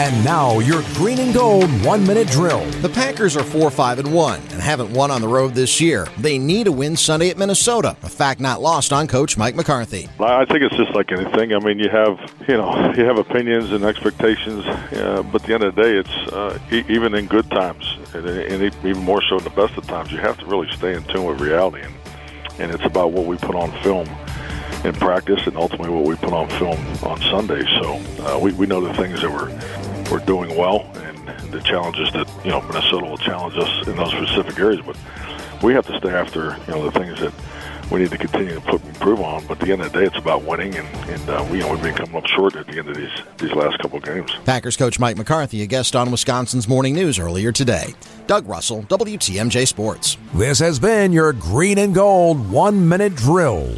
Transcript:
And now your green and gold one minute drill. The Packers are 4 5 and 1 and haven't won on the road this year. They need a win Sunday at Minnesota, a fact not lost on coach Mike McCarthy. I think it's just like anything. I mean, you have, you know, you have opinions and expectations, uh, but at the end of the day, it's uh, e- even in good times and, and even more so in the best of times, you have to really stay in tune with reality. And, and it's about what we put on film in practice and ultimately what we put on film on Sunday. So uh, we, we know the things that we're we're doing well and the challenges that you know Minnesota will challenge us in those specific areas. But we have to stay after you know the things that we need to continue to put improve on. But at the end of the day, it's about winning, and, and uh, we, you know, we've been coming up short at the end of these these last couple of games. Packers coach Mike McCarthy, a guest on Wisconsin's Morning News earlier today. Doug Russell, WTMJ Sports. This has been your green and gold one minute drill.